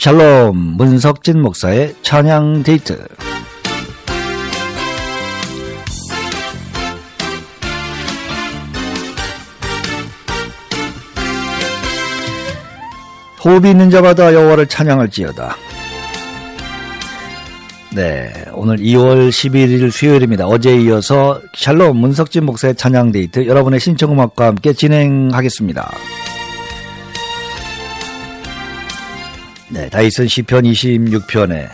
샬롬 문석진 목사의 찬양 데이트 호흡이 있는 자마다 여호와를 찬양할지어다. 네, 오늘 2월 11일 수요일입니다. 어제에 이어서 샬롬 문석진 목사의 찬양 데이트 여러분의 신청음악과 함께 진행하겠습니다. 네, 다이슨 시편 26편에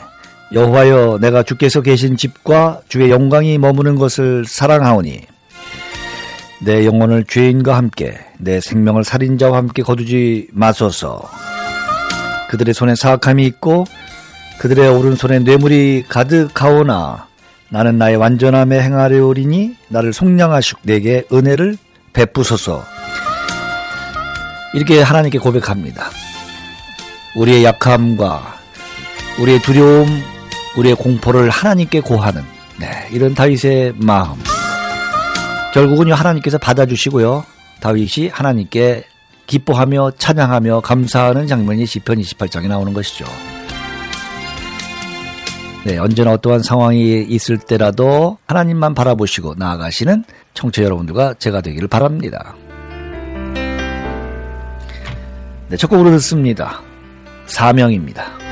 여호와여 내가 주께서 계신 집과 주의 영광이 머무는 것을 사랑하오니 내 영혼을 죄인과 함께 내 생명을 살인자와 함께 거두지 마소서 그들의 손에 사악함이 있고 그들의 오른손에 뇌물이 가득하오나 나는 나의 완전함에 행하려오리니 나를 속량하시고 내게 은혜를 베푸소서 이렇게 하나님께 고백합니다. 우리의 약함과 우리의 두려움, 우리의 공포를 하나님께 고하는 네, 이런 다윗의 마음. 결국은 하나님께서 받아주시고요. 다윗이 하나님께 기뻐하며 찬양하며 감사하는 장면이 시편 28장에 나오는 것이죠. 네, 언제나 어떠한 상황이 있을 때라도 하나님만 바라보시고 나아가시는 청취 여러분들과 제가 되기를 바랍니다. 네, 첫 곡으로 듣습니다. 사명입니다.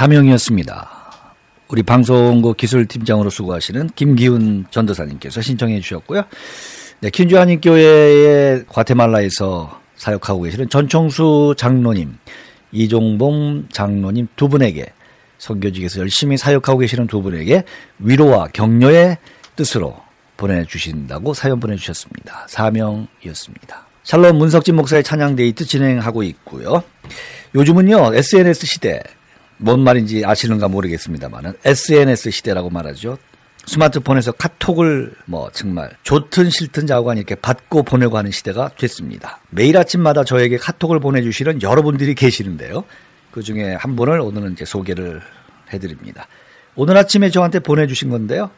사명이었습니다. 우리 방송국 기술팀장으로 수고하시는 김기훈 전도사님께서 신청해 주셨고요. 네, 킨주아님 교회의 과테말라에서 사역하고 계시는 전청수 장로님, 이종봉 장로님 두 분에게 선교직에서 열심히 사역하고 계시는 두 분에게 위로와 격려의 뜻으로 보내주신다고 사연 보내주셨습니다. 사명이었습니다. 샬롬 문석진 목사의 찬양 데이트 진행하고 있고요. 요즘은요 SNS 시대 뭔 말인지 아시는가 모르겠습니다만은 SNS 시대라고 말하죠. 스마트폰에서 카톡을 뭐 정말 좋든 싫든 자고간 이렇게 받고 보내고 하는 시대가 됐습니다. 매일 아침마다 저에게 카톡을 보내주시는 여러분들이 계시는데요. 그 중에 한 분을 오늘은 이제 소개를 해드립니다. 오늘 아침에 저한테 보내주신 건데요.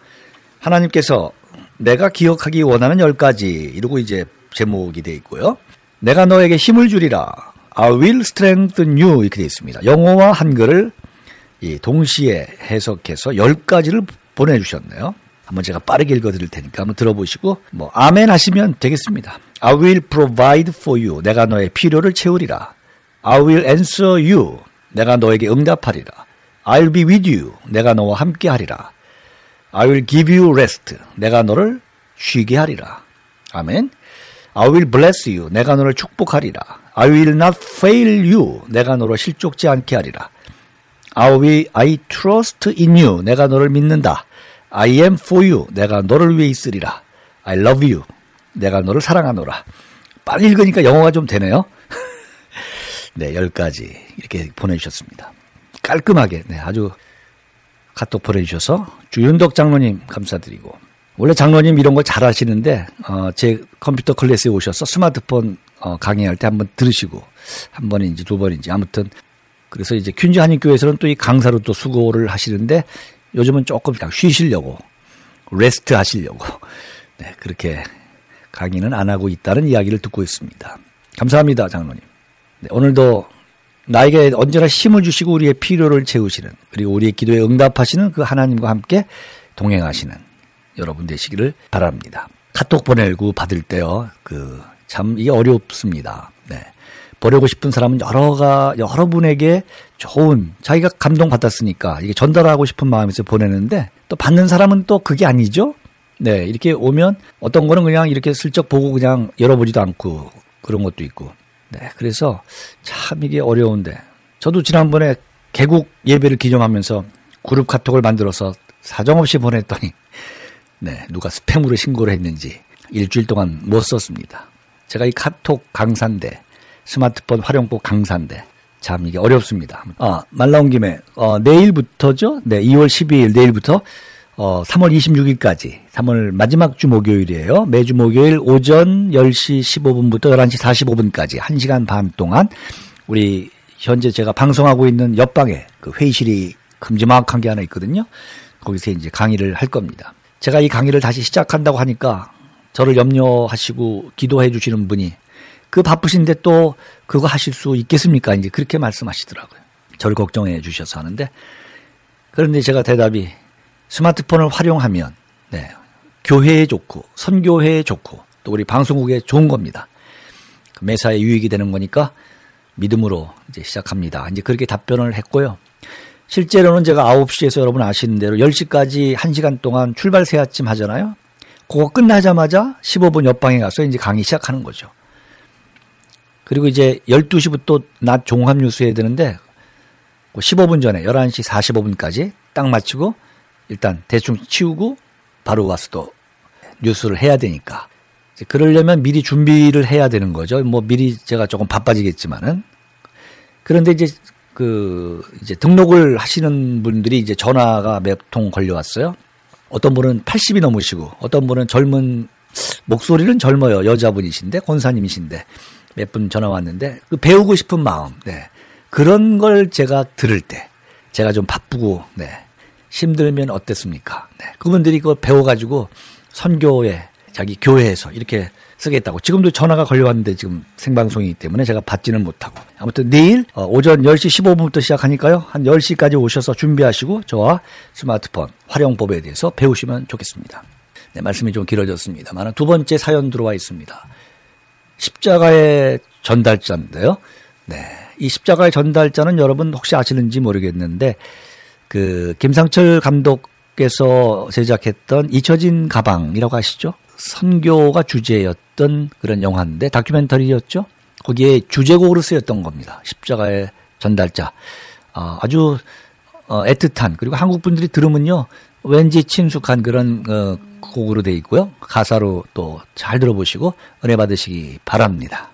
하나님께서 내가 기억하기 원하는 열 가지 이러고 이제 제목이 돼 있고요. 내가 너에게 힘을 주리라. I will strengthen you 이렇게 되어 있습니다. 영어와 한글을 동시에 해석해서 열 가지를 보내주셨네요. 한번 제가 빠르게 읽어드릴 테니까 한번 들어보시고 뭐 아멘 하시면 되겠습니다. I will provide for you. 내가 너의 필요를 채우리라. I will answer you. 내가 너에게 응답하리라. I'll be with you. 내가 너와 함께 하리라. I will give you rest. 내가 너를 쉬게 하리라. 아멘. I will bless you. 내가 너를 축복하리라. I will not fail you. 내가 너를 실족지 않게 하리라. I will, I trust in you. 내가 너를 믿는다. I am for you. 내가 너를 위해 있으리라. I love you. 내가 너를 사랑하노라. 빨리 읽으니까 영어가 좀 되네요. 네, 열 가지 이렇게 보내주셨습니다. 깔끔하게, 네, 아주 카톡 보내주셔서 주윤덕 장로님 감사드리고 원래 장로님 이런 거 잘 하시는데 어, 제 컴퓨터 클래스에 오셔서 스마트폰 어, 강의할 때 한번 들으시고 한 번인지 두 번인지 아무튼 그래서 이제 퀸즈 한인교회에서는 또 이 강사로 또 수고를 하시는데 요즘은 조금 그냥 쉬시려고 rest 하시려고 네, 그렇게 강의는 안 하고 있다는 이야기를 듣고 있습니다. 감사합니다, 장로님. 네, 오늘도 나에게 언제나 힘을 주시고 우리의 필요를 채우시는 그리고 우리의 기도에 응답하시는 그 하나님과 함께 동행하시는 여러분 되시기를 바랍니다. 카톡 보내고 받을 때요. 그 참 이게 어렵습니다. 네. 보내고 싶은 사람은 여러가 여러분에게 좋은 자기가 감동 받았으니까 이게 전달하고 싶은 마음에서 보내는데 또 받는 사람은 또 그게 아니죠. 네, 이렇게 오면 어떤 거는 그냥 이렇게 슬쩍 보고 그냥 열어보지도 않고 그런 것도 있고. 네, 그래서 참 이게 어려운데 저도 지난번에 개국 예배를 기념하면서 그룹 카톡을 만들어서 사정없이 보냈더니 네, 누가 스팸으로 신고를 했는지 일주일 동안 못 썼습니다. 제가 이 카톡 강사인데 스마트폰 활용법 강사인데 참 이게 어렵습니다. 아, 말 나온 김에 어, 내일부터죠. 네, 2월 12일 내일부터 어, 3월 26일까지 3월 마지막 주 목요일이에요. 매주 목요일 오전 10시 15분부터 11시 45분까지 1시간 반 동안 우리 현재 제가 방송하고 있는 옆방에 그 회의실이 큼지막한 게 하나 있거든요. 거기서 이제 강의를 할 겁니다. 제가 이 강의를 다시 시작한다고 하니까 저를 염려하시고 기도해 주시는 분이 그 바쁘신데 또 그거 하실 수 있겠습니까? 이제 그렇게 말씀하시더라고요. 저를 걱정해 주셔서 하는데 그런데 제가 대답이 스마트폰을 활용하면 네, 교회에 좋고 선교회에 좋고 또 우리 방송국에 좋은 겁니다. 매사에 유익이 되는 거니까 믿음으로 이제 시작합니다. 이제 그렇게 답변을 했고요. 실제로는 제가 9시에서 여러분 아시는 대로 10시까지 1시간 동안 출발 세아침 하잖아요. 그거 끝나자마자 15분 옆방에 가서 이제 강의 시작하는 거죠. 그리고 이제 12시부터 낮 종합 뉴스 해야 되는데 15분 전에 11시 45분까지 딱 마치고 일단 대충 치우고 바로 와서 또 뉴스를 해야 되니까 그러려면 미리 준비를 해야 되는 거죠. 뭐 미리 제가 조금 바빠지겠지만은 그런데 이제 그 이제 등록을 하시는 분들이 이제 전화가 몇 통 걸려왔어요. 어떤 분은 80이 넘으시고 어떤 분은 젊은 목소리는 젊어요. 여자분이신데 권사님이신데 몇 분 전화 왔는데 그 배우고 싶은 마음, 네. 그런 걸 제가 들을 때 제가 좀 바쁘고 네. 힘들면 어땠습니까? 네. 그분들이 그걸 배워 가지고 선교에 자기 교회에서 이렇게 쓰겠다고. 지금도 전화가 걸려왔는데 지금 생방송이기 때문에 제가 받지는 못하고. 아무튼 내일 어, 오전 10시 15분부터 시작하니까요. 한 10시까지 오셔서 준비하시고 저와 스마트폰 활용법에 대해서 배우시면 좋겠습니다. 네, 말씀이 좀 길어졌습니다만 두 번째 사연 들어와 있습니다. 십자가의 전달자인데요. 네. 이 십자가의 전달자는 여러분 혹시 아시는지 모르겠는데 그 김상철 감독께서 제작했던 잊혀진 가방이라고 아시죠? 선교가 주제였던 그런 영화인데 다큐멘터리였죠. 거기에 주제곡으로 쓰였던 겁니다. 십자가의 전달자. 아, 아주 어, 애틋한 그리고 한국 분들이 들으면요 왠지 친숙한 그런 어, 곡으로 돼 있고요 가사로 또 잘 들어보시고 은혜 받으시기 바랍니다.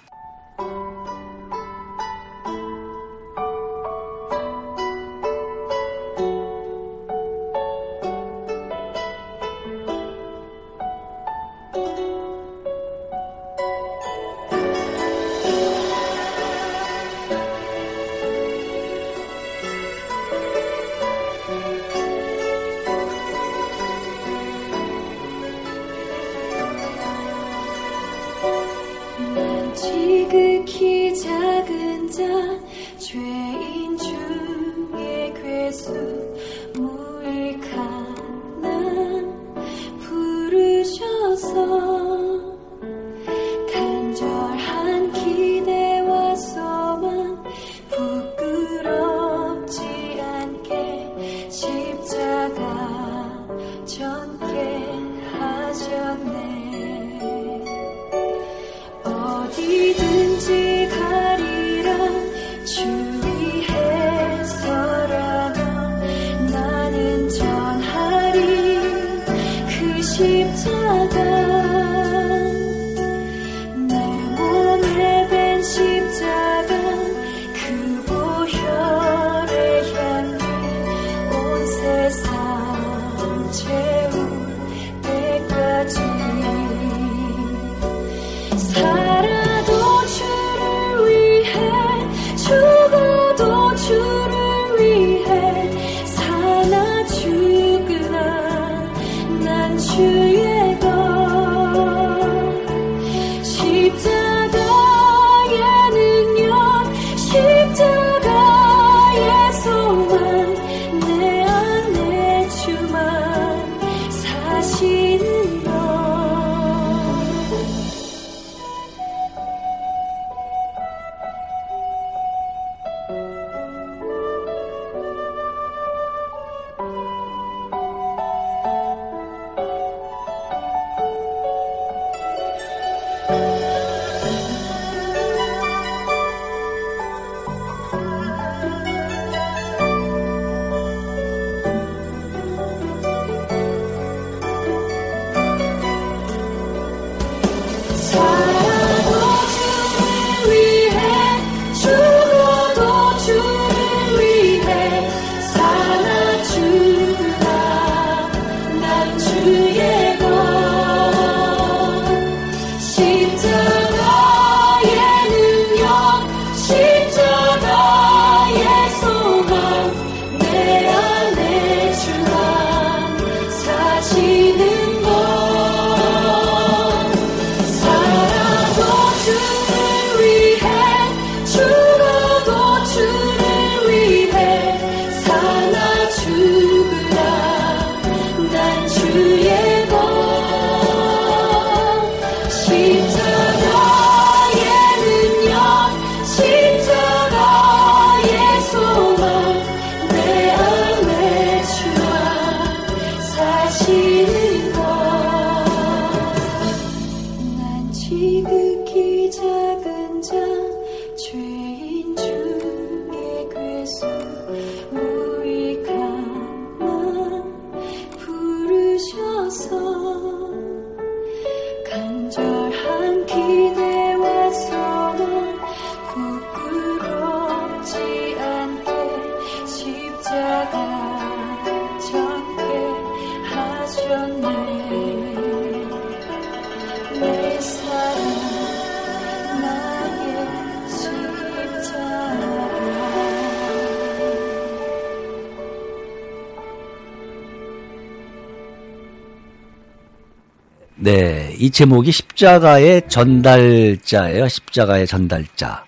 제목이 십자가의 전달자예요. 십자가의 전달자.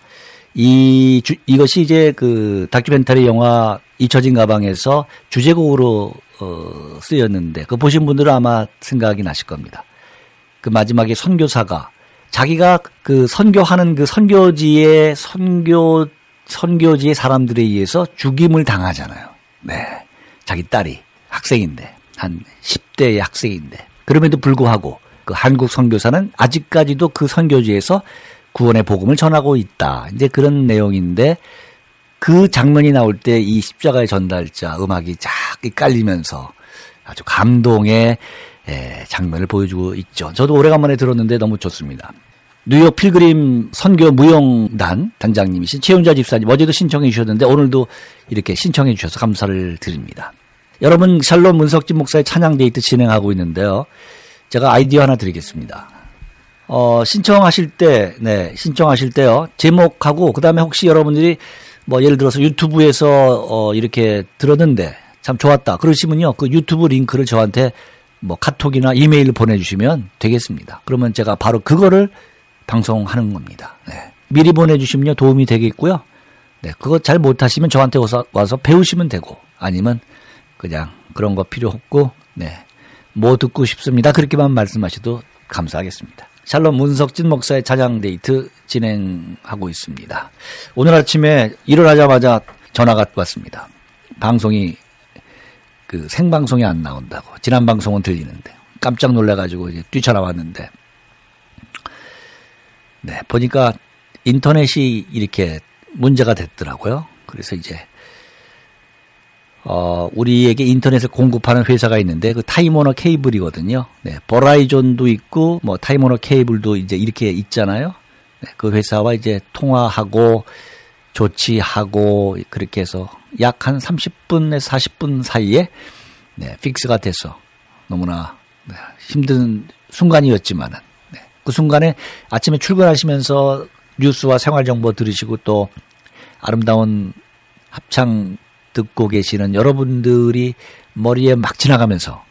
이 주, 이것이 이제 그 다큐멘터리 영화 잊혀진 가방에서 주제곡으로 어, 쓰였는데 그 보신 분들은 아마 생각이 나실 겁니다. 그 마지막에 선교사가 자기가 그 선교하는 그 선교지의 선교 선교지의 사람들에 의해서 죽임을 당하잖아요. 네. 자기 딸이 학생인데, 한 10대의 학생인데. 그럼에도 불구하고 그 한국 선교사는 아직까지도 그 선교지에서 구원의 복음을 전하고 있다. 이제 그런 내용인데 그 장면이 나올 때 이 십자가의 전달자 음악이 쫙 깔리면서 아주 감동의 예, 장면을 보여주고 있죠. 저도 오래간만에 들었는데 너무 좋습니다. 뉴욕 필그림 선교 무용단 단장님이신 최윤자 집사님 어제도 신청해 주셨는데 오늘도 이렇게 신청해 주셔서 감사를 드립니다. 여러분 샬롬 문석진 목사의 찬양 데이트 진행하고 있는데요. 제가 아이디어 하나 드리겠습니다. 어, 신청하실 때, 네, 신청하실 때요. 제목하고 그 다음에 혹시 여러분들이 뭐 예를 들어서 유튜브에서 어, 이렇게 들었는데 참 좋았다. 그러시면요. 그 유튜브 링크를 저한테 뭐 카톡이나 이메일을 보내주시면 되겠습니다. 그러면 제가 바로 그거를 방송하는 겁니다. 네. 미리 보내주시면 도움이 되겠고요. 네, 그거 잘 못하시면 저한테 와서, 와서 배우시면 되고 아니면 그냥 그런 거 필요 없고 네, 뭐 듣고 싶습니다. 그렇게만 말씀하셔도 감사하겠습니다. 샬롬 문석진 목사의 찬양 데이트 진행하고 있습니다. 오늘 아침에 일어나자마자 전화가 왔습니다. 방송이 그 생방송이 안 나온다고. 지난 방송은 들리는데 깜짝 놀래가지고 이제 뛰쳐나왔는데 네 보니까 인터넷이 이렇게 문제가 됐더라고요. 그래서 이제 어, 우리에게 인터넷을 공급하는 회사가 있는데 그 타이머너 케이블이거든요. 네, 버라이존도 있고 뭐 타이머너 케이블도 이제 이렇게 있잖아요. 네, 그 회사와 이제 통화하고 조치하고 그렇게 해서 약 한 30분에서 40분 사이에 네, 픽스가 돼서 너무나 네, 힘든 순간이었지만은 네, 그 순간에 아침에 출근하시면서 뉴스와 생활 정보 들으시고 또 아름다운 합창 듣고 계시는 여러분들이 머리에 막 지나가면서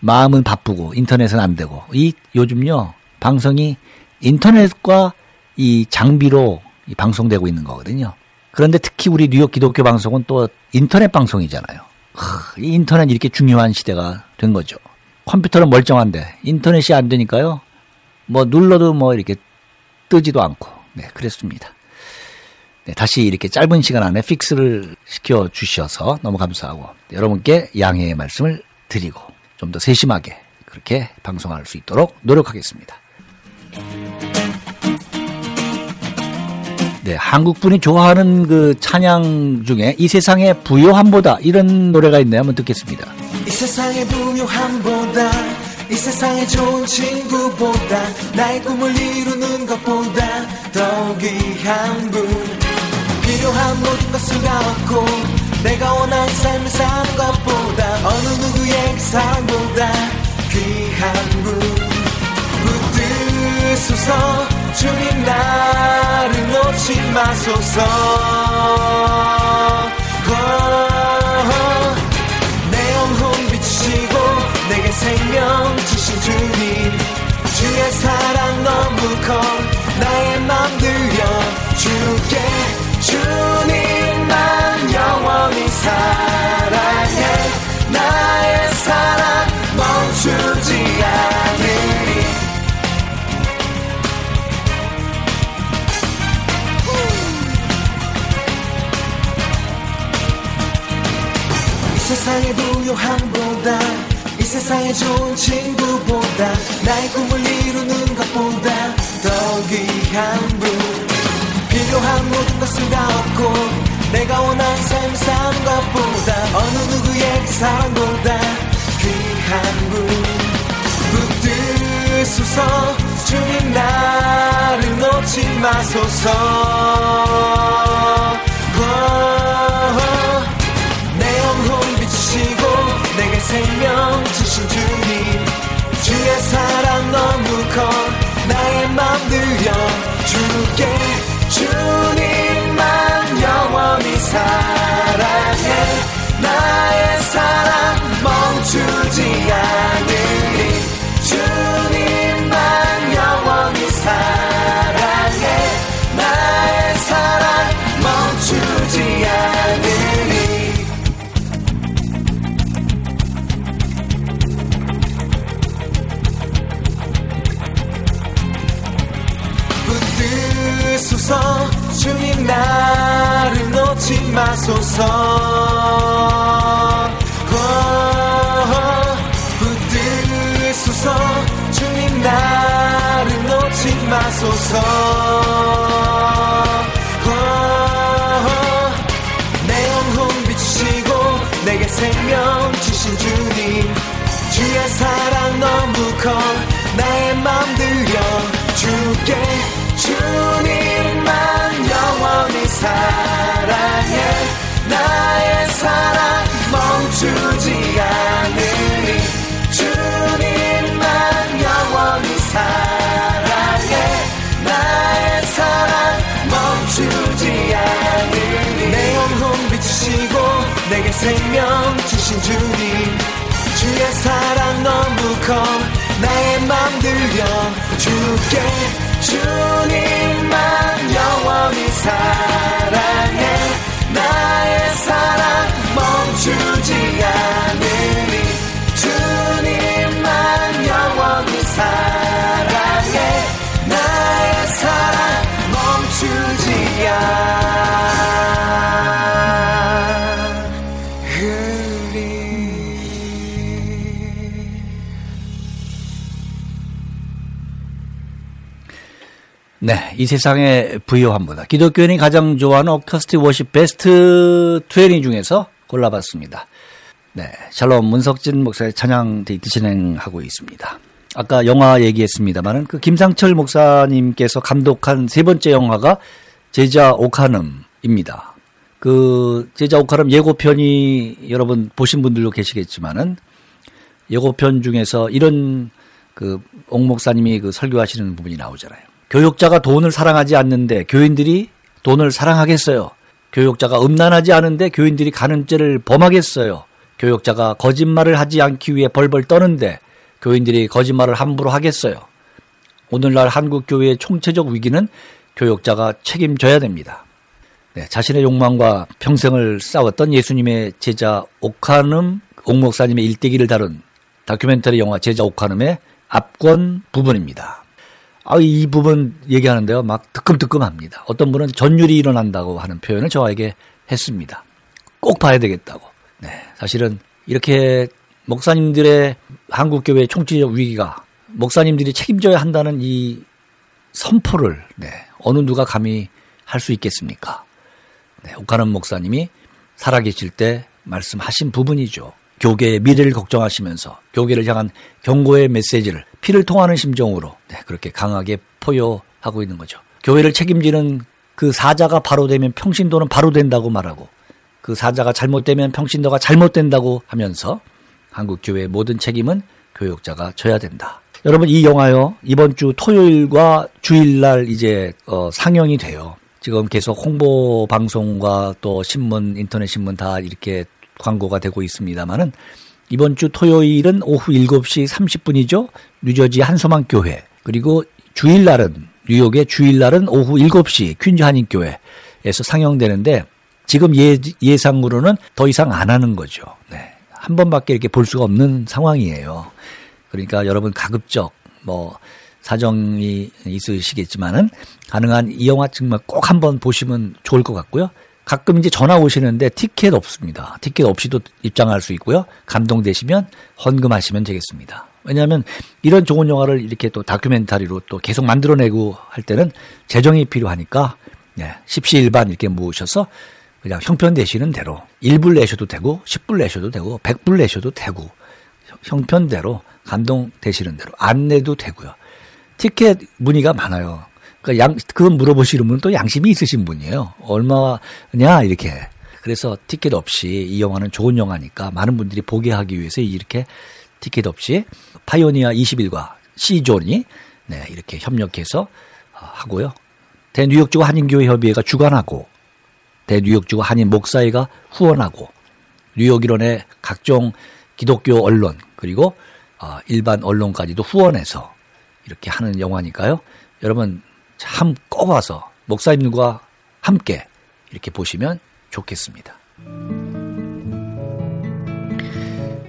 마음은 바쁘고 인터넷은 안 되고 이 요즘요 방송이 인터넷과 이 장비로 이 방송되고 있는 거거든요. 그런데 특히 우리 뉴욕 기독교 방송은 또 인터넷 방송이잖아요. 하, 이 인터넷 이렇게 중요한 시대가 된 거죠. 컴퓨터는 멀쩡한데 인터넷이 안 되니까요. 뭐 눌러도 뭐 이렇게 뜨지도 않고 네 그랬습니다. 네, 다시 이렇게 짧은 시간 안에 픽스를 시켜 주셔서 너무 감사하고 여러분께 양해의 말씀을 드리고 좀 더 세심하게 그렇게 방송할 수 있도록 노력하겠습니다. 네, 한국 분이 좋아하는 그 찬양 중에 이 세상의 부요함보다 이런 노래가 있네요. 한번 듣겠습니다. 이 세상의 부요함보다 이 세상의 좋은 친구보다 나의 꿈을 이루는 것보다 더 귀한 분 필요한 모든 것을 다 얻고 내가 원하는 삶을 사는 것보다 어느 누구의 그 사랑보다 귀한 분 붙드소서. 주님 나를 놓지 마소서. 어, 내 영혼 비추시고 내게 생명 주신 주님. 주의 사랑 너무 커 나의 맘 들여 주께 세상의 좋은 친구보다 나의 꿈을 이루는 것보다 더 귀한 분. 필요한 모든 것을 다 얻고 내가 원하는 삶을 사는 것보다 어느 누구의 그 사랑보다 귀한 분. 붙드소서 주님 나를 놓지 마소서 내게 생명 주신 주님 주의 사랑 너무 커 나의 맘 들여 주께 주님만 영원히 사랑해. 나의 사랑 멈추지 않으 붙드소서 주님 나 마소서. 어, 붙드소서. 주님 나를 놓지 마소서. 어, 내 영혼 비추시고 내게 생명 주신 주님. 주의 사랑 너무 커. 나의 맘들 주의 사랑 너무 커 나의 맘 들여 주께 주님만 영원히 사랑해. 나의 사랑 멈추지 않으리. 주님만 영원히 사랑해. 나의 사랑 멈추지 않으리 네, 이 세상의 부요함보다 기독교인이 가장 좋아하는 오커스틱 워십 베스트 20 중에서 골라봤습니다. 네, 샬롬 문석진 목사의 찬양 데이트 진행하고 있습니다. 아까 영화 얘기했습니다만은 그 김상철 목사님께서 감독한 세 번째 영화가 제자 오카눔입니다. 그 제자 오카눔 예고편이 여러분 보신 분들도 계시겠지만은 예고편 중에서 이런 그 옥 목사님이 그 설교하시는 부분이 나오잖아요. 교육자가 돈을 사랑하지 않는데 교인들이 돈을 사랑하겠어요. 교육자가 음란하지 않은데 교인들이 간음죄를 범하겠어요. 교육자가 거짓말을 하지 않기 위해 벌벌 떠는데 교인들이 거짓말을 함부로 하겠어요. 오늘날 한국 교회의 총체적 위기는 교육자가 책임져야 됩니다. 네, 자신의 욕망과 평생을 싸웠던 예수님의 제자 옥하눔 옥목사님의 일대기를 다룬 다큐멘터리 영화 제자 옥하눔의 앞권 부분입니다. 아, 이 부분 얘기하는데요. 막 뜨끔뜨끔합니다. 어떤 분은 전율이 일어난다고 하는 표현을 저에게 했습니다. 꼭 봐야 되겠다고. 네, 사실은 이렇게 목사님들의 한국교회의 총체적 위기가 목사님들이 책임져야 한다는 이 선포를 네, 어느 누가 감히 할 수 있겠습니까? 네, 옥하는 목사님이 살아계실 때 말씀하신 부분이죠. 교계의 미래를 걱정하시면서 교계를 향한 경고의 메시지를 피를 통하는 심정으로 네, 그렇게 강하게 포효하고 있는 거죠. 교회를 책임지는 그 사자가 바로 되면 평신도는 바로 된다고 말하고 그 사자가 잘못되면 평신도가 잘못된다고 하면서 한국 교회의 모든 책임은 교육자가 져야 된다. 여러분 이 영화요 이번 주 토요일과 주일날 이제 어, 상영이 돼요. 지금 계속 홍보 방송과 또 신문, 인터넷 신문 다 이렇게 광고가 되고 있습니다만은 이번 주 토요일은 오후 7시 30분이죠. 뉴저지 한소망 교회. 그리고 주일날은 뉴욕의 주일날은 오후 7시 퀸즈 한인 교회에서 상영되는데 지금 예, 예상으로는 더 이상 안 하는 거죠. 네. 한 번밖에 이렇게 볼 수가 없는 상황이에요. 그러니까 여러분 가급적 뭐 사정이 있으시겠지만은 가능한 이 영화 정말 꼭 한번 보시면 좋을 것 같고요. 가끔 이제 전화 오시는데 티켓 없습니다. 티켓 없이도 입장할 수 있고요. 감동되시면 헌금하시면 되겠습니다. 왜냐하면 이런 좋은 영화를 이렇게 또 다큐멘터리로 또 계속 만들어내고 할 때는 재정이 필요하니까 네, 십시일반 이렇게 모으셔서 그냥 형편 되시는 대로 1불 내셔도 되고 10불 내셔도 되고 100불 내셔도 되고 형편대로 감동 되시는 대로 안 내도 되고요. 티켓 문의가 많아요. 그러니까 양, 그건 물어보시는 분은 또 양심이 있으신 분이에요. 얼마냐, 이렇게. 그래서 티켓 없이 이 영화는 좋은 영화니까 많은 분들이 보게 하기 위해서 이렇게 티켓 없이 파이오니아 21과 C존이 네, 이렇게 협력해서 하고요. 대뉴욕주 한인교회 협의회가 주관하고 대뉴욕주 한인 목사회가 후원하고 뉴욕 일원의 각종 기독교 언론 그리고 어, 일반 언론까지도 후원해서 이렇게 하는 영화니까요. 여러분 참꼭 와서 목사님과 함께 이렇게 보시면 좋겠습니다.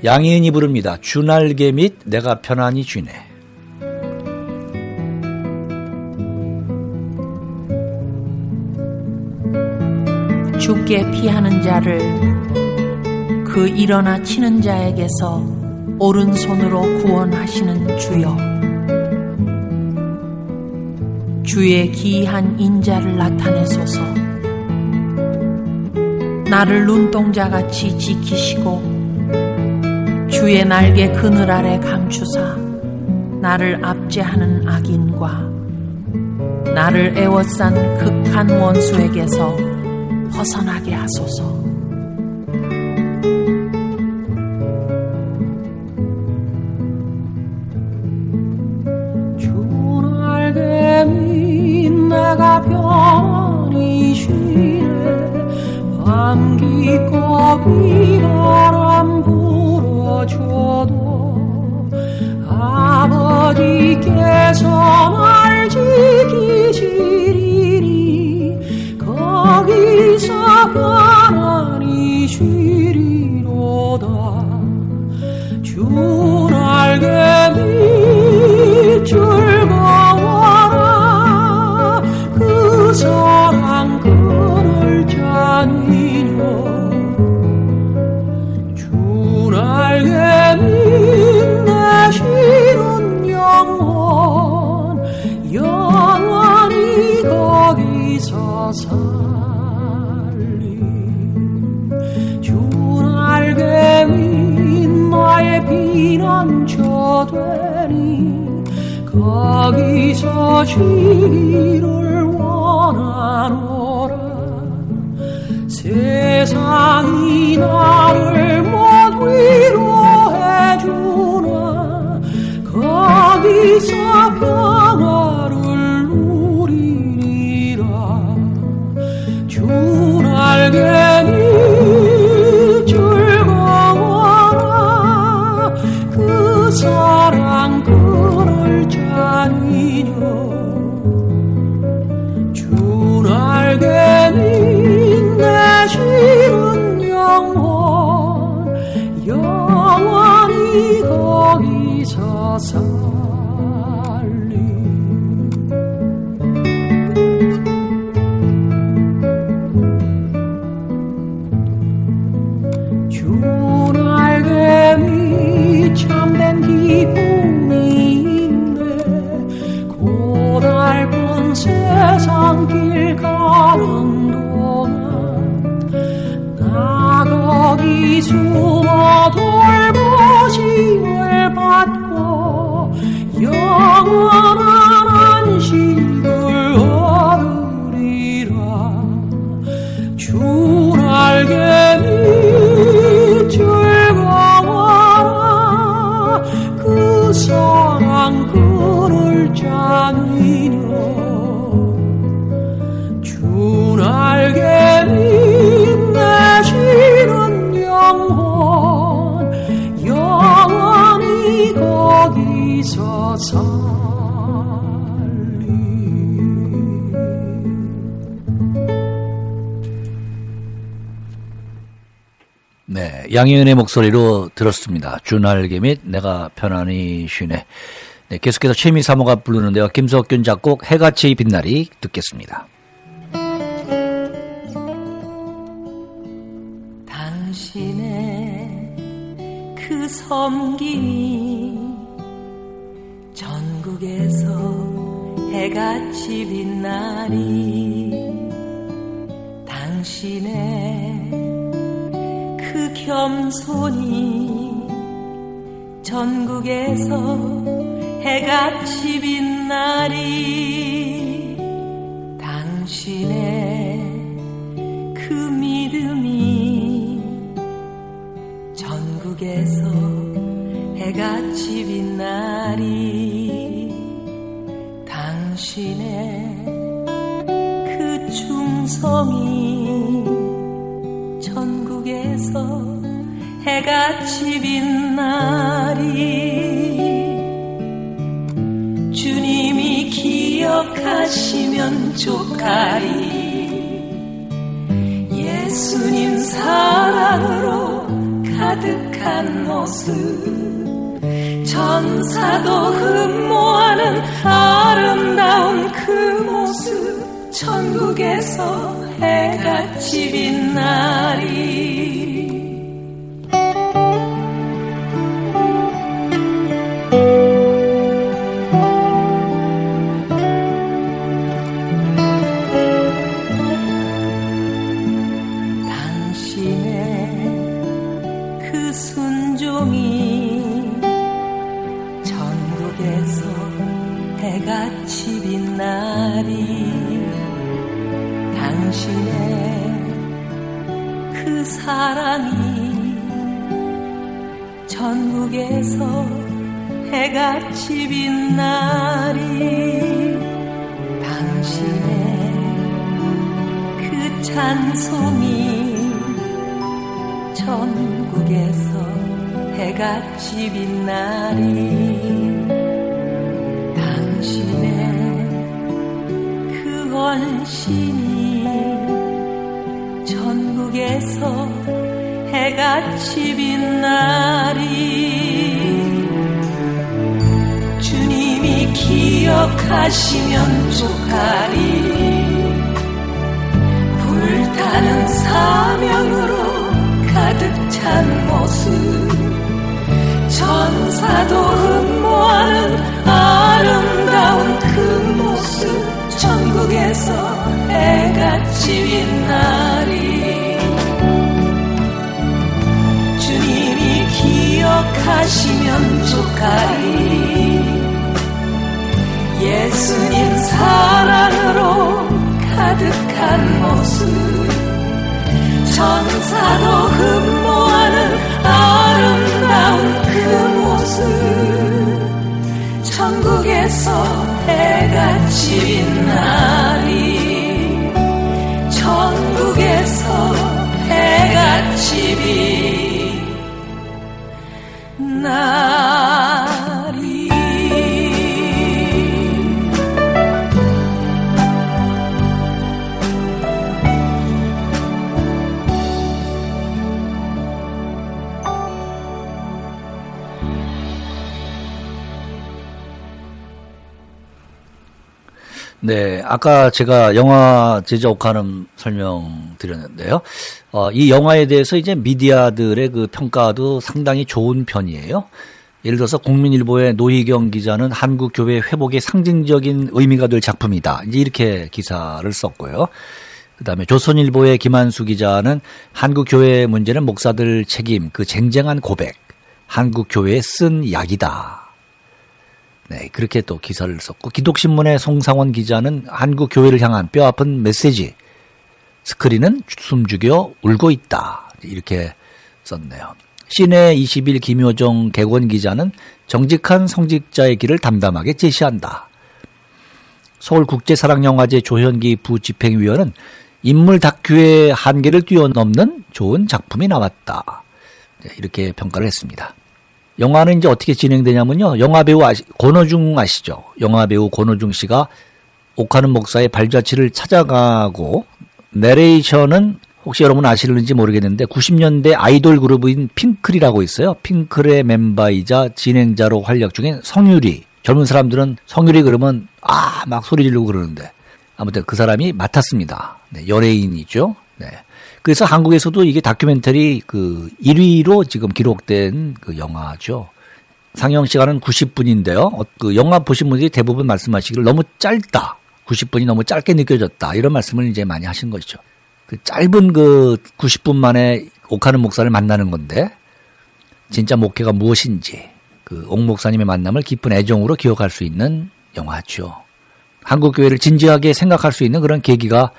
양희은이 부릅니다. 주날개 및 내가 편안히 쥐네. 죽게 피하는 자를 그 일어나 치는 자에게서 오른손으로 구원하시는 주여 주의 기이한 인자를 나타내소서 나를 눈동자같이 지키시고 주의 날개 그늘 아래 감추사 나를 압제하는 악인과 나를 애워싼 극한 원수에게서 벗어나게 하소서. 편히 쉬네 밤 깊고 비바람 불어줘도 아버지께서 날 지키시리니 거기서 편안히 쉬리로다. 주 양희은의 목소리로 들었습니다. 주날개 및 내가 편안히 쉬네. 네, 계속해서 최미 사모가 부르는데요. 김석균 작곡 해같이 빛날이 듣겠습니다. 당신의 그 섬김이 전국에서 해같이 빛나리 당신의 그 겸손이 전국에서 해같이 빛나리 당신의 그 믿음이 전국에서 해같이 빛나리 당신의 그 충성이 전국에서 해같이 빛나리 주님이 기억하시면 좋가리. 예수님 사랑으로 가득한 모습 천사도 흠모하는 아름다운 그 모습 천국에서 해같이 빛나리 천사도 흠모하는 아름다운 그 모습. 천국에서 해같이 빛 네, 아까 제가 영화 제자 옥하는 설명 드렸는데요. 어, 이 영화에 대해서 이제 미디어들의 그 평가도 상당히 좋은 편이에요. 예를 들어서 국민일보의 노희경 기자는 한국 교회 회복의 상징적인 의미가 될 작품이다. 이제 이렇게 기사를 썼고요. 그다음에 조선일보의 김한수 기자는 한국 교회 문제는 목사들 책임, 그 쟁쟁한 고백, 한국 교회에 쓴 약이다. 네, 그렇게 또 기사를 썼고 기독신문의 송상원 기자는 한국 교회를 향한 뼈아픈 메시지. 스크린은 숨죽여 울고 있다. 이렇게 썼네요. 시내 20일 김효정 개원 기자는 정직한 성직자의 길을 담담하게 제시한다. 서울국제사랑영화제 조현기 부집행위원은 인물 다큐의 한계를 뛰어넘는 좋은 작품이 나왔다. 네, 이렇게 평가를 했습니다. 영화는 이제 어떻게 진행되냐면요. 영화 배우 아시, 권호중 아시죠? 영화 배우 권호중 씨가 옥하는 목사의 발자취를 찾아가고 내레이션은 혹시 여러분 아시는지 모르겠는데 90년대 아이돌 그룹인 핑클이라고 있어요. 핑클의 멤버이자 진행자로 활약 중인 성유리. 젊은 사람들은 성유리 그러면 아 막 소리 지르고 그러는데 아무튼 그 사람이 맡았습니다. 네, 연예인이죠. 네. 그래서 한국에서도 이게 다큐멘터리 그 1위로 지금 기록된 그 영화죠. 상영 시간은 90분인데요. 어, 그 영화 보신 분들이 대부분 말씀하시기를 너무 짧다. 90분이 너무 짧게 느껴졌다. 이런 말씀을 이제 많이 하신 것이죠. 그 짧은 그 90분 만에 옥하는 목사를 만나는 건데 진짜 목회가 무엇인지 그 옥 목사님의 만남을 깊은 애정으로 기억할 수 있는 영화죠. 한국 교회를 진지하게 생각할 수 있는 그런 계기가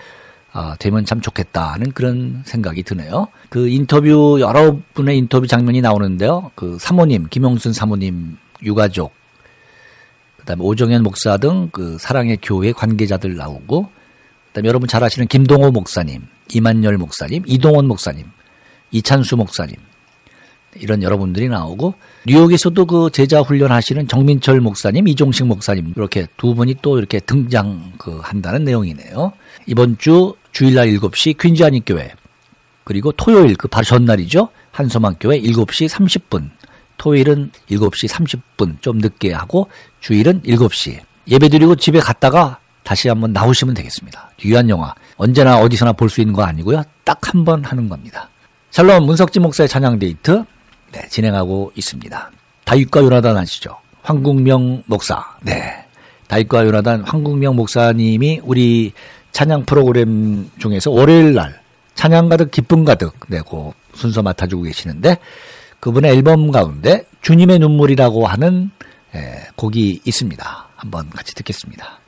아, 되면 참 좋겠다는 그런 생각이 드네요. 그 인터뷰 여러 분의 인터뷰 장면이 나오는데요. 그 사모님 김용순 사모님 유가족 그다음에 오정현 목사 등 그 사랑의 교회 관계자들 나오고 그다음에 여러분 잘 아시는 김동호 목사님, 이만열 목사님, 이동원 목사님, 이찬수 목사님 이런 여러분들이 나오고 뉴욕에서도 그 제자 훈련하시는 정민철 목사님, 이종식 목사님 이렇게 두 분이 또 이렇게 등장 그 한다는 내용이네요. 이번 주 주일날 7시 퀸즈한인교회 그리고 토요일 그 바로 전날이죠. 한소망교회 7시 30분 토요일은 7시 30분 좀 늦게 하고 주일은 7시 예배 드리고 집에 갔다가 다시 한번 나오시면 되겠습니다. 귀한 영화 언제나 어디서나 볼 수 있는 거 아니고요. 딱 한 번 하는 겁니다. 샬롬 문석진 목사의 찬양 데이트 네, 진행하고 있습니다. 다윗과 요나단 아시죠? 황국명 목사. 네. 다윗과 요나단 황국명 목사님이 우리 찬양 프로그램 중에서 월요일 날 찬양 가득 기쁨 가득 내고 순서 맡아주고 계시는데 그분의 앨범 가운데 주님의 눈물이라고 하는 예, 곡이 있습니다. 한번 같이 듣겠습니다.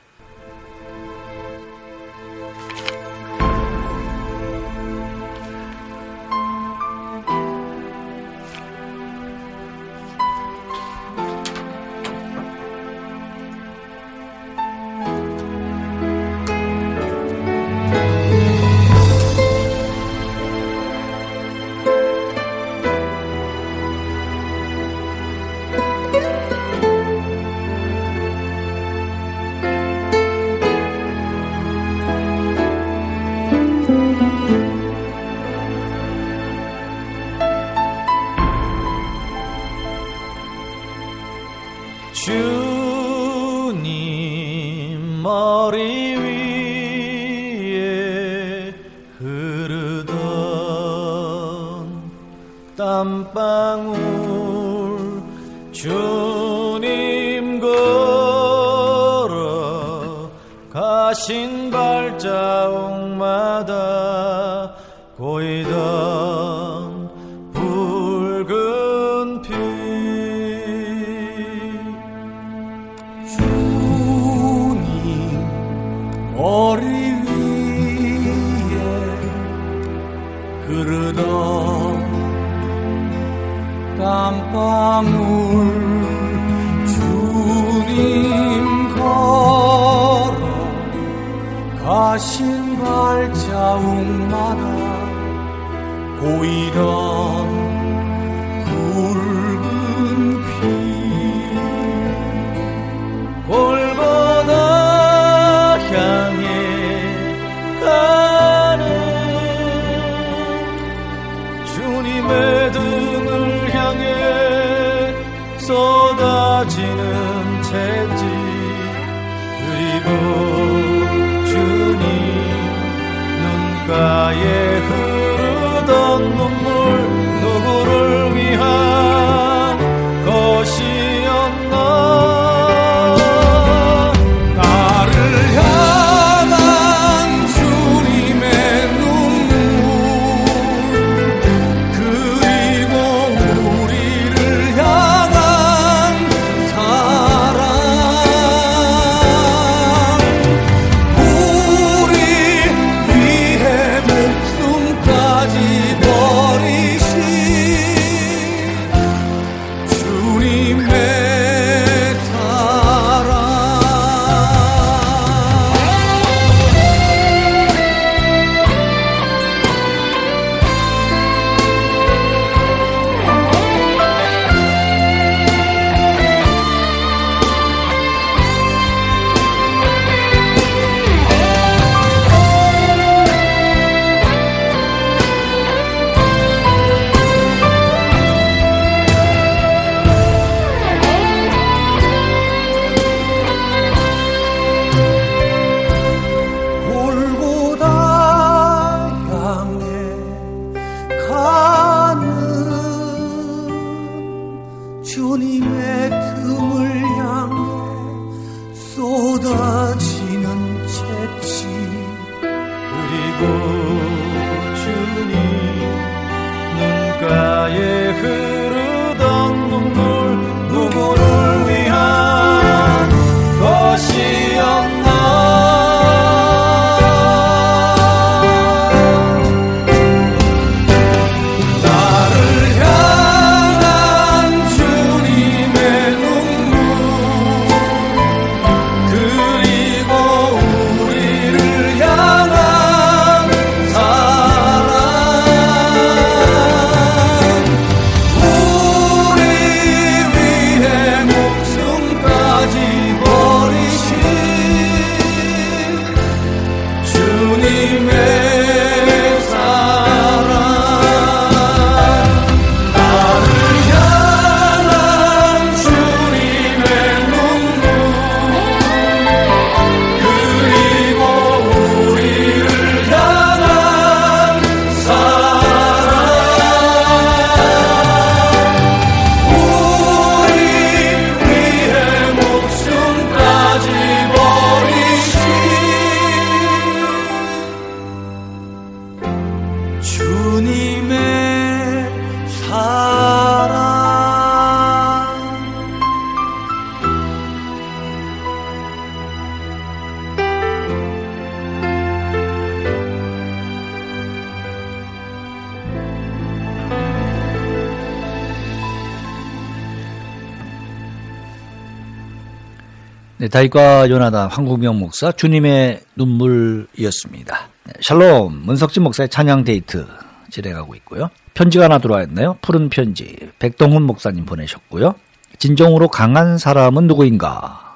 주님의 눈물이었습니다. 네, 샬롬 문석진 목사의 찬양 데이트 진행하고 있고요. 편지가 하나 들어왔네요. 푸른 편지 백동훈 목사님 보내셨고요. 진정으로 강한 사람은 누구인가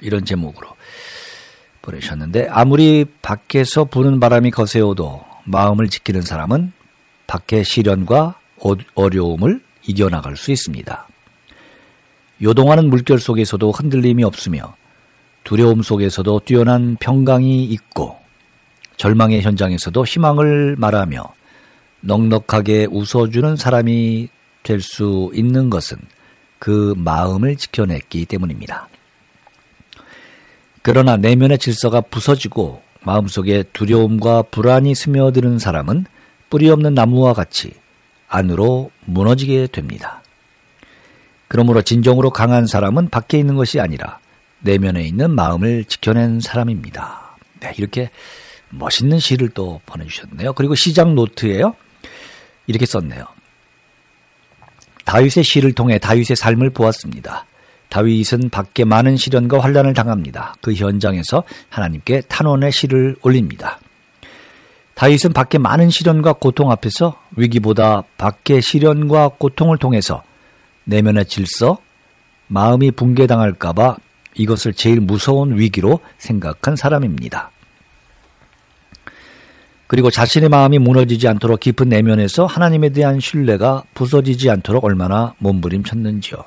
이런 제목으로 보내셨는데 아무리 밖에서 부는 바람이 거세어도 마음을 지키는 사람은 밖의 시련과 어- 어려움을 이겨나갈 수 있습니다. 요동하는 물결 속에서도 흔들림이 없으며 두려움 속에서도 뛰어난 평강이 있고 절망의 현장에서도 희망을 말하며 넉넉하게 웃어주는 사람이 될 수 있는 것은 그 마음을 지켜냈기 때문입니다. 그러나 내면의 질서가 부서지고 마음속에 두려움과 불안이 스며드는 사람은 뿌리 없는 나무와 같이 안으로 무너지게 됩니다. 그러므로 진정으로 강한 사람은 밖에 있는 것이 아니라 내면에 있는 마음을 지켜낸 사람입니다. 네, 이렇게 멋있는 시를 또 보내주셨네요. 그리고 시작 노트에요. 이렇게 썼네요. 다윗의 시를 통해 다윗의 삶을 보았습니다. 다윗은 밖에 많은 시련과 환란을 당합니다. 그 현장에서 하나님께 탄원의 시를 올립니다. 다윗은 밖에 많은 시련과 고통 앞에서 위기보다 밖의 시련과 고통을 통해서 내면의 질서, 마음이 붕괴당할까봐 이것을 제일 무서운 위기로 생각한 사람입니다. 그리고 자신의 마음이 무너지지 않도록 깊은 내면에서 하나님에 대한 신뢰가 부서지지 않도록 얼마나 몸부림쳤는지요.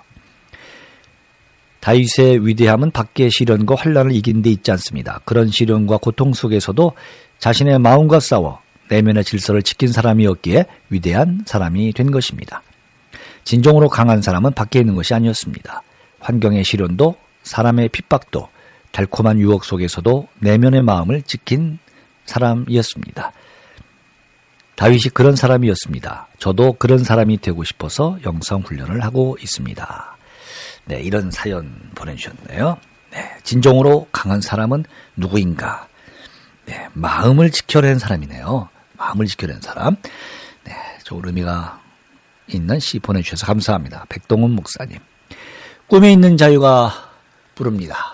다윗의 위대함은 밖의 시련과 환란을 이긴 데 있지 않습니다. 그런 시련과 고통 속에서도 자신의 마음과 싸워 내면의 질서를 지킨 사람이었기에 위대한 사람이 된 것입니다. 진정으로 강한 사람은 밖에 있는 것이 아니었습니다. 환경의 시련도 사람의 핍박도 달콤한 유혹 속에서도 내면의 마음을 지킨 사람이었습니다. 다윗이 그런 사람이었습니다. 저도 그런 사람이 되고 싶어서 영성 훈련을 하고 있습니다. 네, 이런 사연 보내주셨네요. 네, 진정으로 강한 사람은 누구인가? 네, 마음을 지켜낸 사람이네요. 마음을 지켜낸 사람. 네, 의미가 있는 시 보내주셔서 감사합니다. 백동훈 목사님. 꿈에 있는 자유가 부릅니다.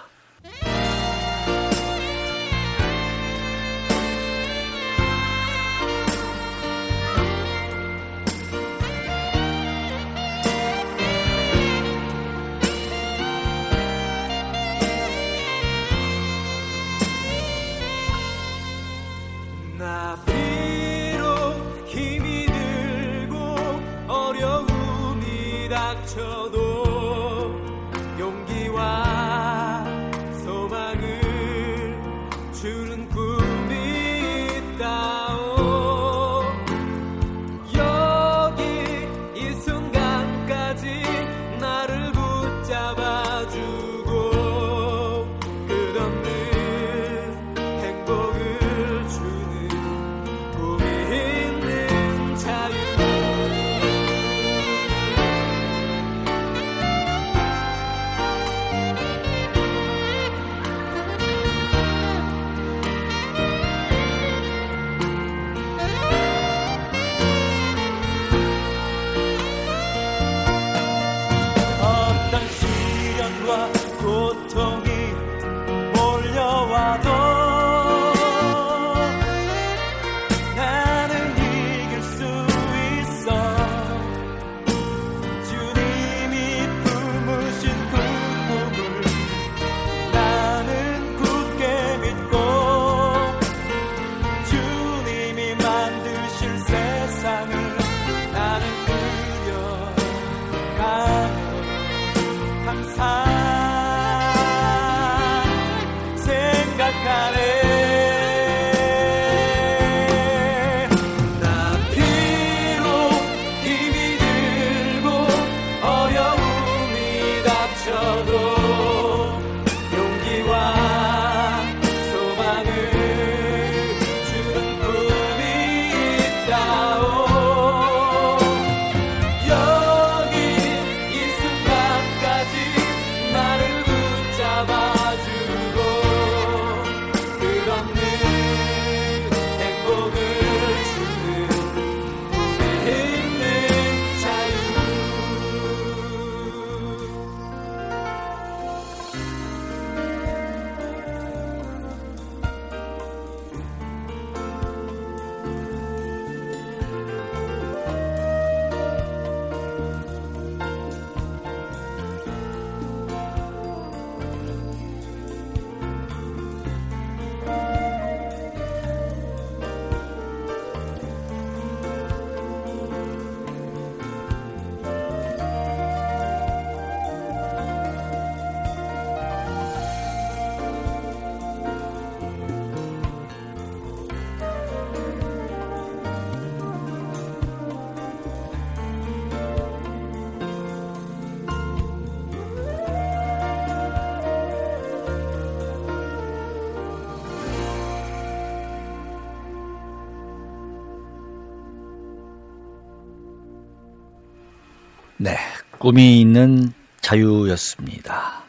꿈이 있는 자유였습니다.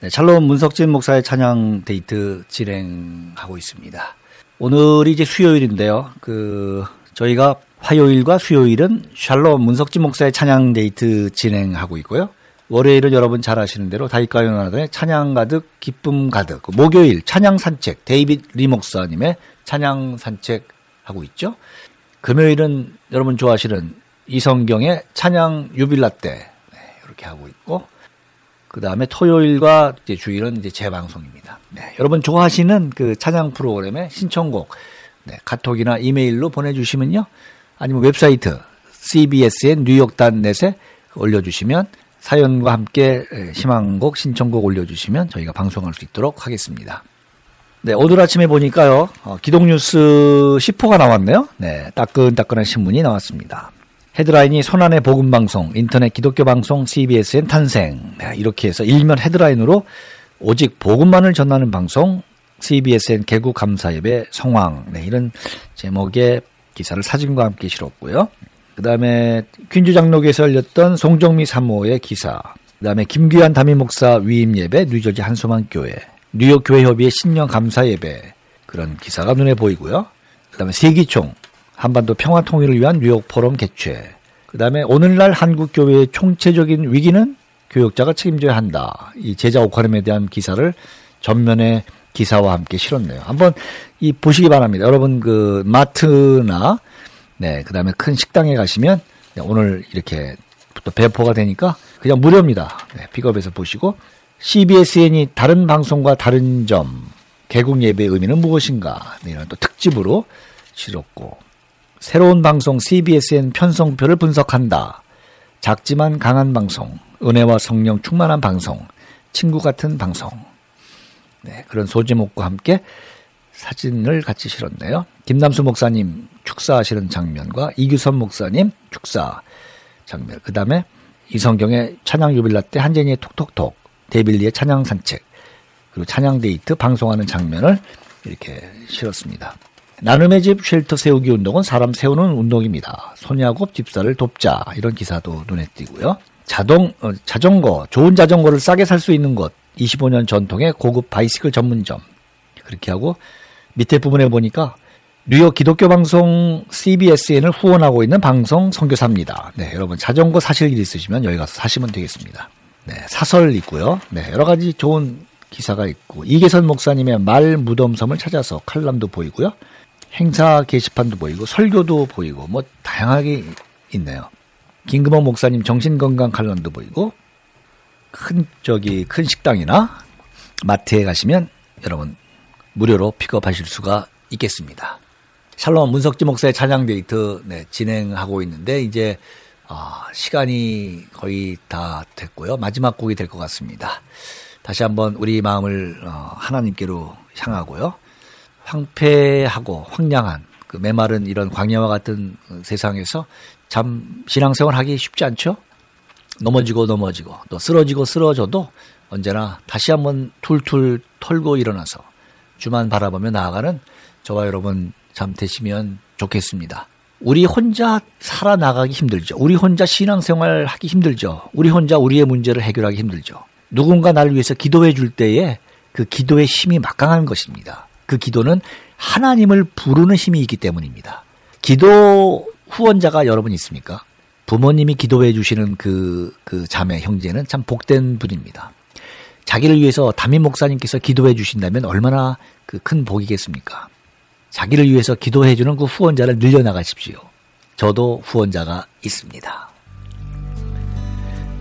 네, 샬롬 문석진 목사의 찬양 데이트 진행하고 있습니다. 오늘이 이제 수요일인데요. 그 저희가 화요일과 수요일은 샬롬 문석진 목사의 찬양 데이트 진행하고 있고요. 월요일은 여러분 잘 아시는 대로 다이카요나단의 찬양 가득 기쁨 가득 목요일 찬양 산책 데이빗 리 목사님의 찬양 산책 하고 있죠. 금요일은 여러분 좋아하시는 이성경의 찬양 유빌라 때 네, 이렇게 하고 있고 그 다음에 토요일과 이제 주일은 이제 재방송입니다. 네, 여러분 좋아하시는 그 찬양 프로그램의 신청곡 네, 카톡이나 이메일로 보내주시면요. 아니면 웹사이트 CBSN 뉴욕단 넷에 올려주시면 사연과 함께 희망곡 신청곡 올려주시면 저희가 방송할 수 있도록 하겠습니다. 네, 오늘 아침에 보니까요, 어, 기독뉴스 10호가 나왔네요. 네, 따끈따끈한 신문이 나왔습니다. 헤드라인이 손안의 복음방송, 인터넷 기독교 방송 CBSN 탄생. 네, 이렇게 해서 일면 헤드라인으로 오직 복음만을 전하는 방송 CBSN 개국 감사 예배 성황. 네, 이런 제목의 기사를 사진과 함께 실었고요. 그 다음에 퀸즈 장로교에서 열렸던 송정미 사모의 기사. 그 다음에 김규환 담임 목사 위임 예배 뉴저지 한소만 교회. 뉴욕 교회 협의회 신년 감사 예배. 그런 기사가 눈에 보이고요. 그 다음에 세기총. 한반도 평화 통일을 위한 뉴욕 포럼 개최. 그 다음에 오늘날 한국 교회의 총체적인 위기는 교역자가 책임져야 한다. 이 제자 옥화름에 대한 기사를 전면에 기사와 함께 실었네요. 한번 이 보시기 바랍니다. 여러분 그 마트나 네, 그 다음에 큰 식당에 가시면 네, 오늘 이렇게 또 배포가 되니까 그냥 무료입니다. 네, 픽업해서 보시고 CBSN이 다른 방송과 다른 점 개국 예배의 의미는 무엇인가 네, 이런 또 특집으로 실었고 새로운 방송 CBSN 편성표를 분석한다. 작지만 강한 방송, 은혜와 성령 충만한 방송, 친구 같은 방송. 네, 그런 소제목과 함께 사진을 같이 실었네요. 김남수 목사님 축사하시는 장면과 이규선 목사님 축사 장면. 그 다음에 이성경의 찬양 유빌라 때 한재니의 톡톡톡, 데이빗 리의 찬양 산책, 그리고 찬양 데이트 방송하는 장면을 이렇게 실었습니다. 나눔의 집 shelter 세우기 운동은 사람 세우는 운동입니다. 손야곱 집사를 돕자 이런 기사도 눈에 띄고요. 자동 어, 자전거 좋은 자전거를 싸게 살 수 있는 곳 25년 전통의 고급 bicycle 전문점 그렇게 하고 밑에 부분에 보니까 뉴욕 기독교 방송 CBSN을 후원하고 있는 방송 선교사입니다. 네, 여러분 자전거 사실 일 있으시면 여기 가서 사시면 되겠습니다. 네, 사설 있고요. 네, 여러 가지 좋은 기사가 있고 이계선 목사님의 말 무덤섬을 찾아서 칼럼도 보이고요. 행사 게시판도 보이고 설교도 보이고 뭐 다양하게 있네요. 김금호 목사님 정신건강 칼럼도 보이고 큰 저기 큰 식당이나 마트에 가시면 여러분 무료로 픽업하실 수가 있겠습니다. 샬롬 문석지 목사의 찬양 데이트 네, 진행하고 있는데 이제 어, 시간이 거의 다 됐고요. 마지막 곡이 될 것 같습니다. 다시 한번 우리 마음을 어, 하나님께로 향하고요. 황폐하고 황량한 그 메마른 이런 광야와 같은 세상에서 참 신앙생활 하기 쉽지 않죠? 넘어지고 넘어지고 또 쓰러지고 쓰러져도 언제나 다시 한번 툴툴 털고 일어나서 주만 바라보며 나아가는 저와 여러분 참 되시면 좋겠습니다. 우리 혼자 살아나가기 힘들죠. 우리 혼자 신앙생활 하기 힘들죠. 우리 혼자 우리의 문제를 해결하기 힘들죠. 누군가 나를 위해서 기도해 줄 때에 그 기도의 힘이 막강한 것입니다. 그 기도는 하나님을 부르는 힘이 있기 때문입니다. 기도 후원자가 여러분 있습니까? 부모님이 기도해 주시는 그, 그 자매, 형제는 참 복된 분입니다. 자기를 위해서 담임 목사님께서 기도해 주신다면 얼마나 그 큰 복이겠습니까? 자기를 위해서 기도해 주는 그 후원자를 늘려나가십시오. 저도 후원자가 있습니다.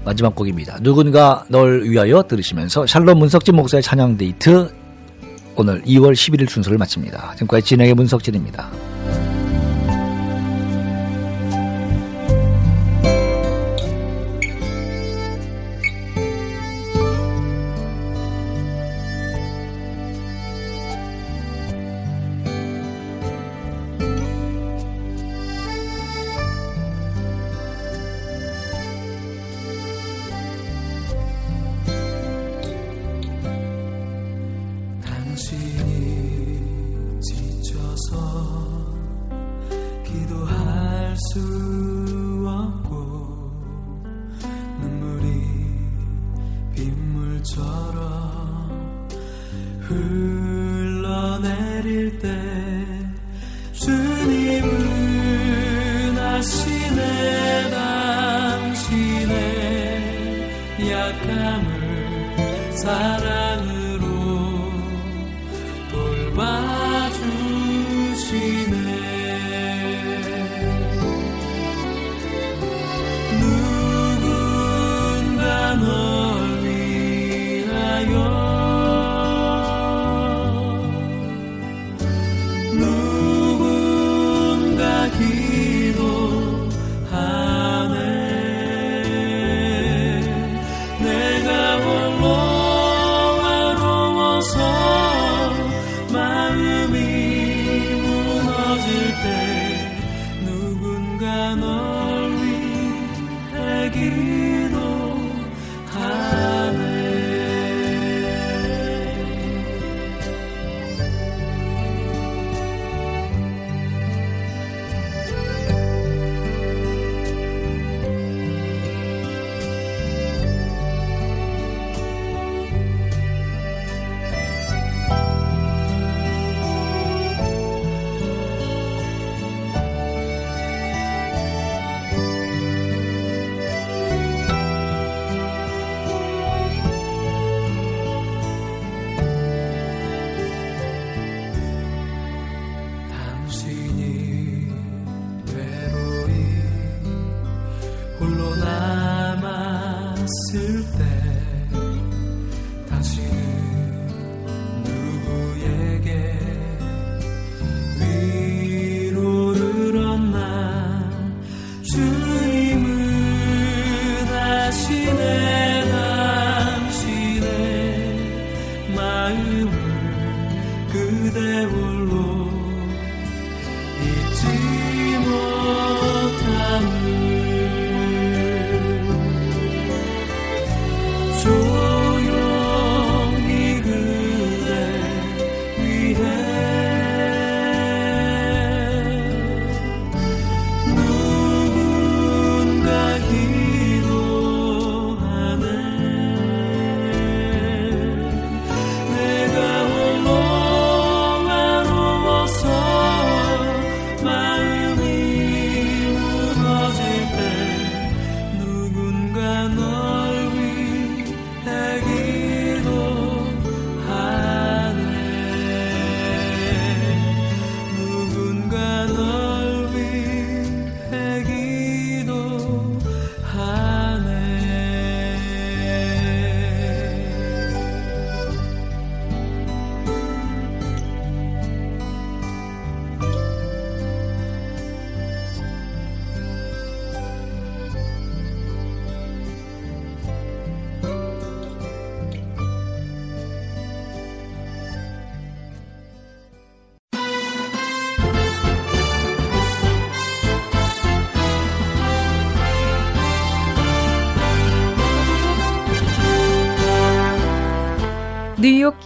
마지막 곡입니다. 누군가 널 위하여 들으시면서 샬롬 문석진 목사의 찬양 데이트 오늘 2월 11일 순서를 마칩니다. 지금까지 진행의 문석진입니다. 누군가 널 위해 기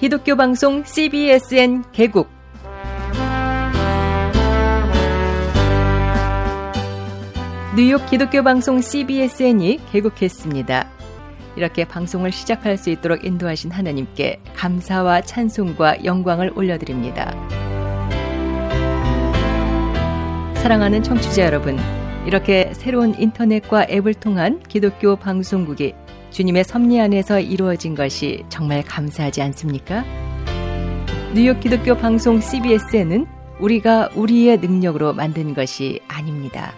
기독교 방송 CBSN 개국 뉴욕 기독교 방송 CBSN이 개국했습니다. 이렇게 방송을 시작할 수 있도록 인도하신 하나님께 감사와 찬송과 영광을 올려드립니다. 사랑하는 청취자 여러분, 이렇게 새로운 인터넷과 앱을 통한 기독교 방송국이 주님의 섭리 안에서 이루어진 것이 정말 감사하지 않습니까? 뉴욕 기독교 방송 CBS에는 우리가 우리의 능력으로 만든 것이 아닙니다.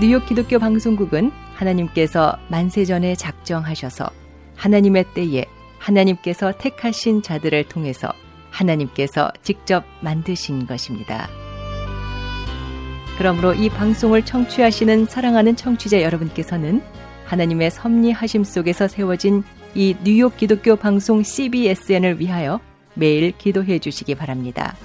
뉴욕 기독교 방송국은 하나님께서 만세전에 작정하셔서 하나님의 때에 하나님께서 택하신 자들을 통해서 하나님께서 직접 만드신 것입니다. 그러므로 이 방송을 청취하시는 사랑하는 청취자 여러분께서는 하나님의 섭리하심 속에서 세워진 이 뉴욕 기독교 방송 CBSN을 위하여 매일 기도해 주시기 바랍니다.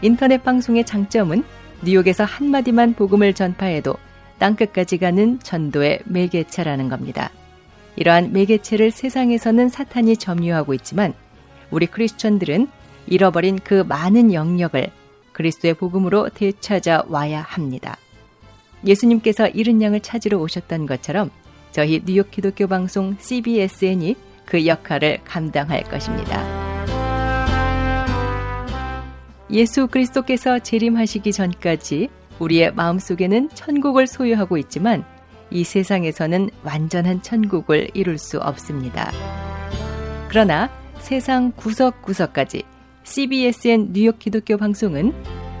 인터넷 방송의 장점은 뉴욕에서 한마디만 복음을 전파해도 땅끝까지 가는 전도의 매개체라는 겁니다. 이러한 매개체를 세상에서는 사탄이 점유하고 있지만 우리 크리스천들은 잃어버린 그 많은 영역을 그리스도의 복음으로 되찾아 와야 합니다. 예수님께서 잃은 양을 찾으러 오셨던 것처럼 저희 뉴욕 기독교 방송 CBSN이 그 역할을 감당할 것입니다. 예수 그리스도께서 재림하시기 전까지 우리의 마음속에는 천국을 소유하고 있지만 이 세상에서는 완전한 천국을 이룰 수 없습니다. 그러나 세상 구석구석까지 CBSN 뉴욕 기독교 방송은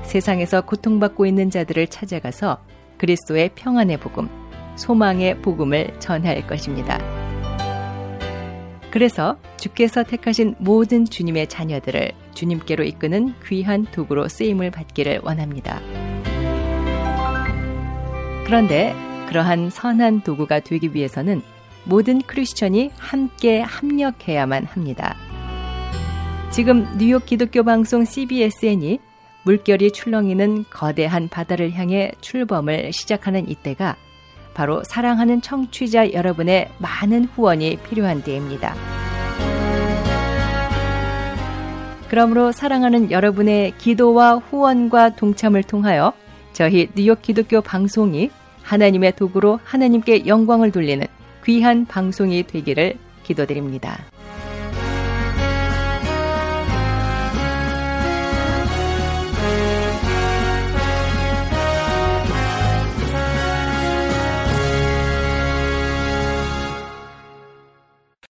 세상에서 고통받고 있는 자들을 찾아가서 그리스도의 평안의 복음, 소망의 복음을 전할 것입니다. 그래서 주께서 택하신 모든 주님의 자녀들을 주님께로 이끄는 귀한 도구로 쓰임을 받기를 원합니다. 그런데 그러한 선한 도구가 되기 위해서는 모든 크리스천이 함께 합력해야만 합니다. 지금 뉴욕 기독교 방송 CBSN이 물결이 출렁이는 거대한 바다를 향해 출범을 시작하는 이때가 바로 사랑하는 청취자 여러분의 많은 후원이 필요한 때입니다. 그러므로 사랑하는 여러분의 기도와 후원과 동참을 통하여 저희 뉴욕 기독교 방송이 하나님의 도구로 하나님께 영광을 돌리는 귀한 방송이 되기를 기도드립니다.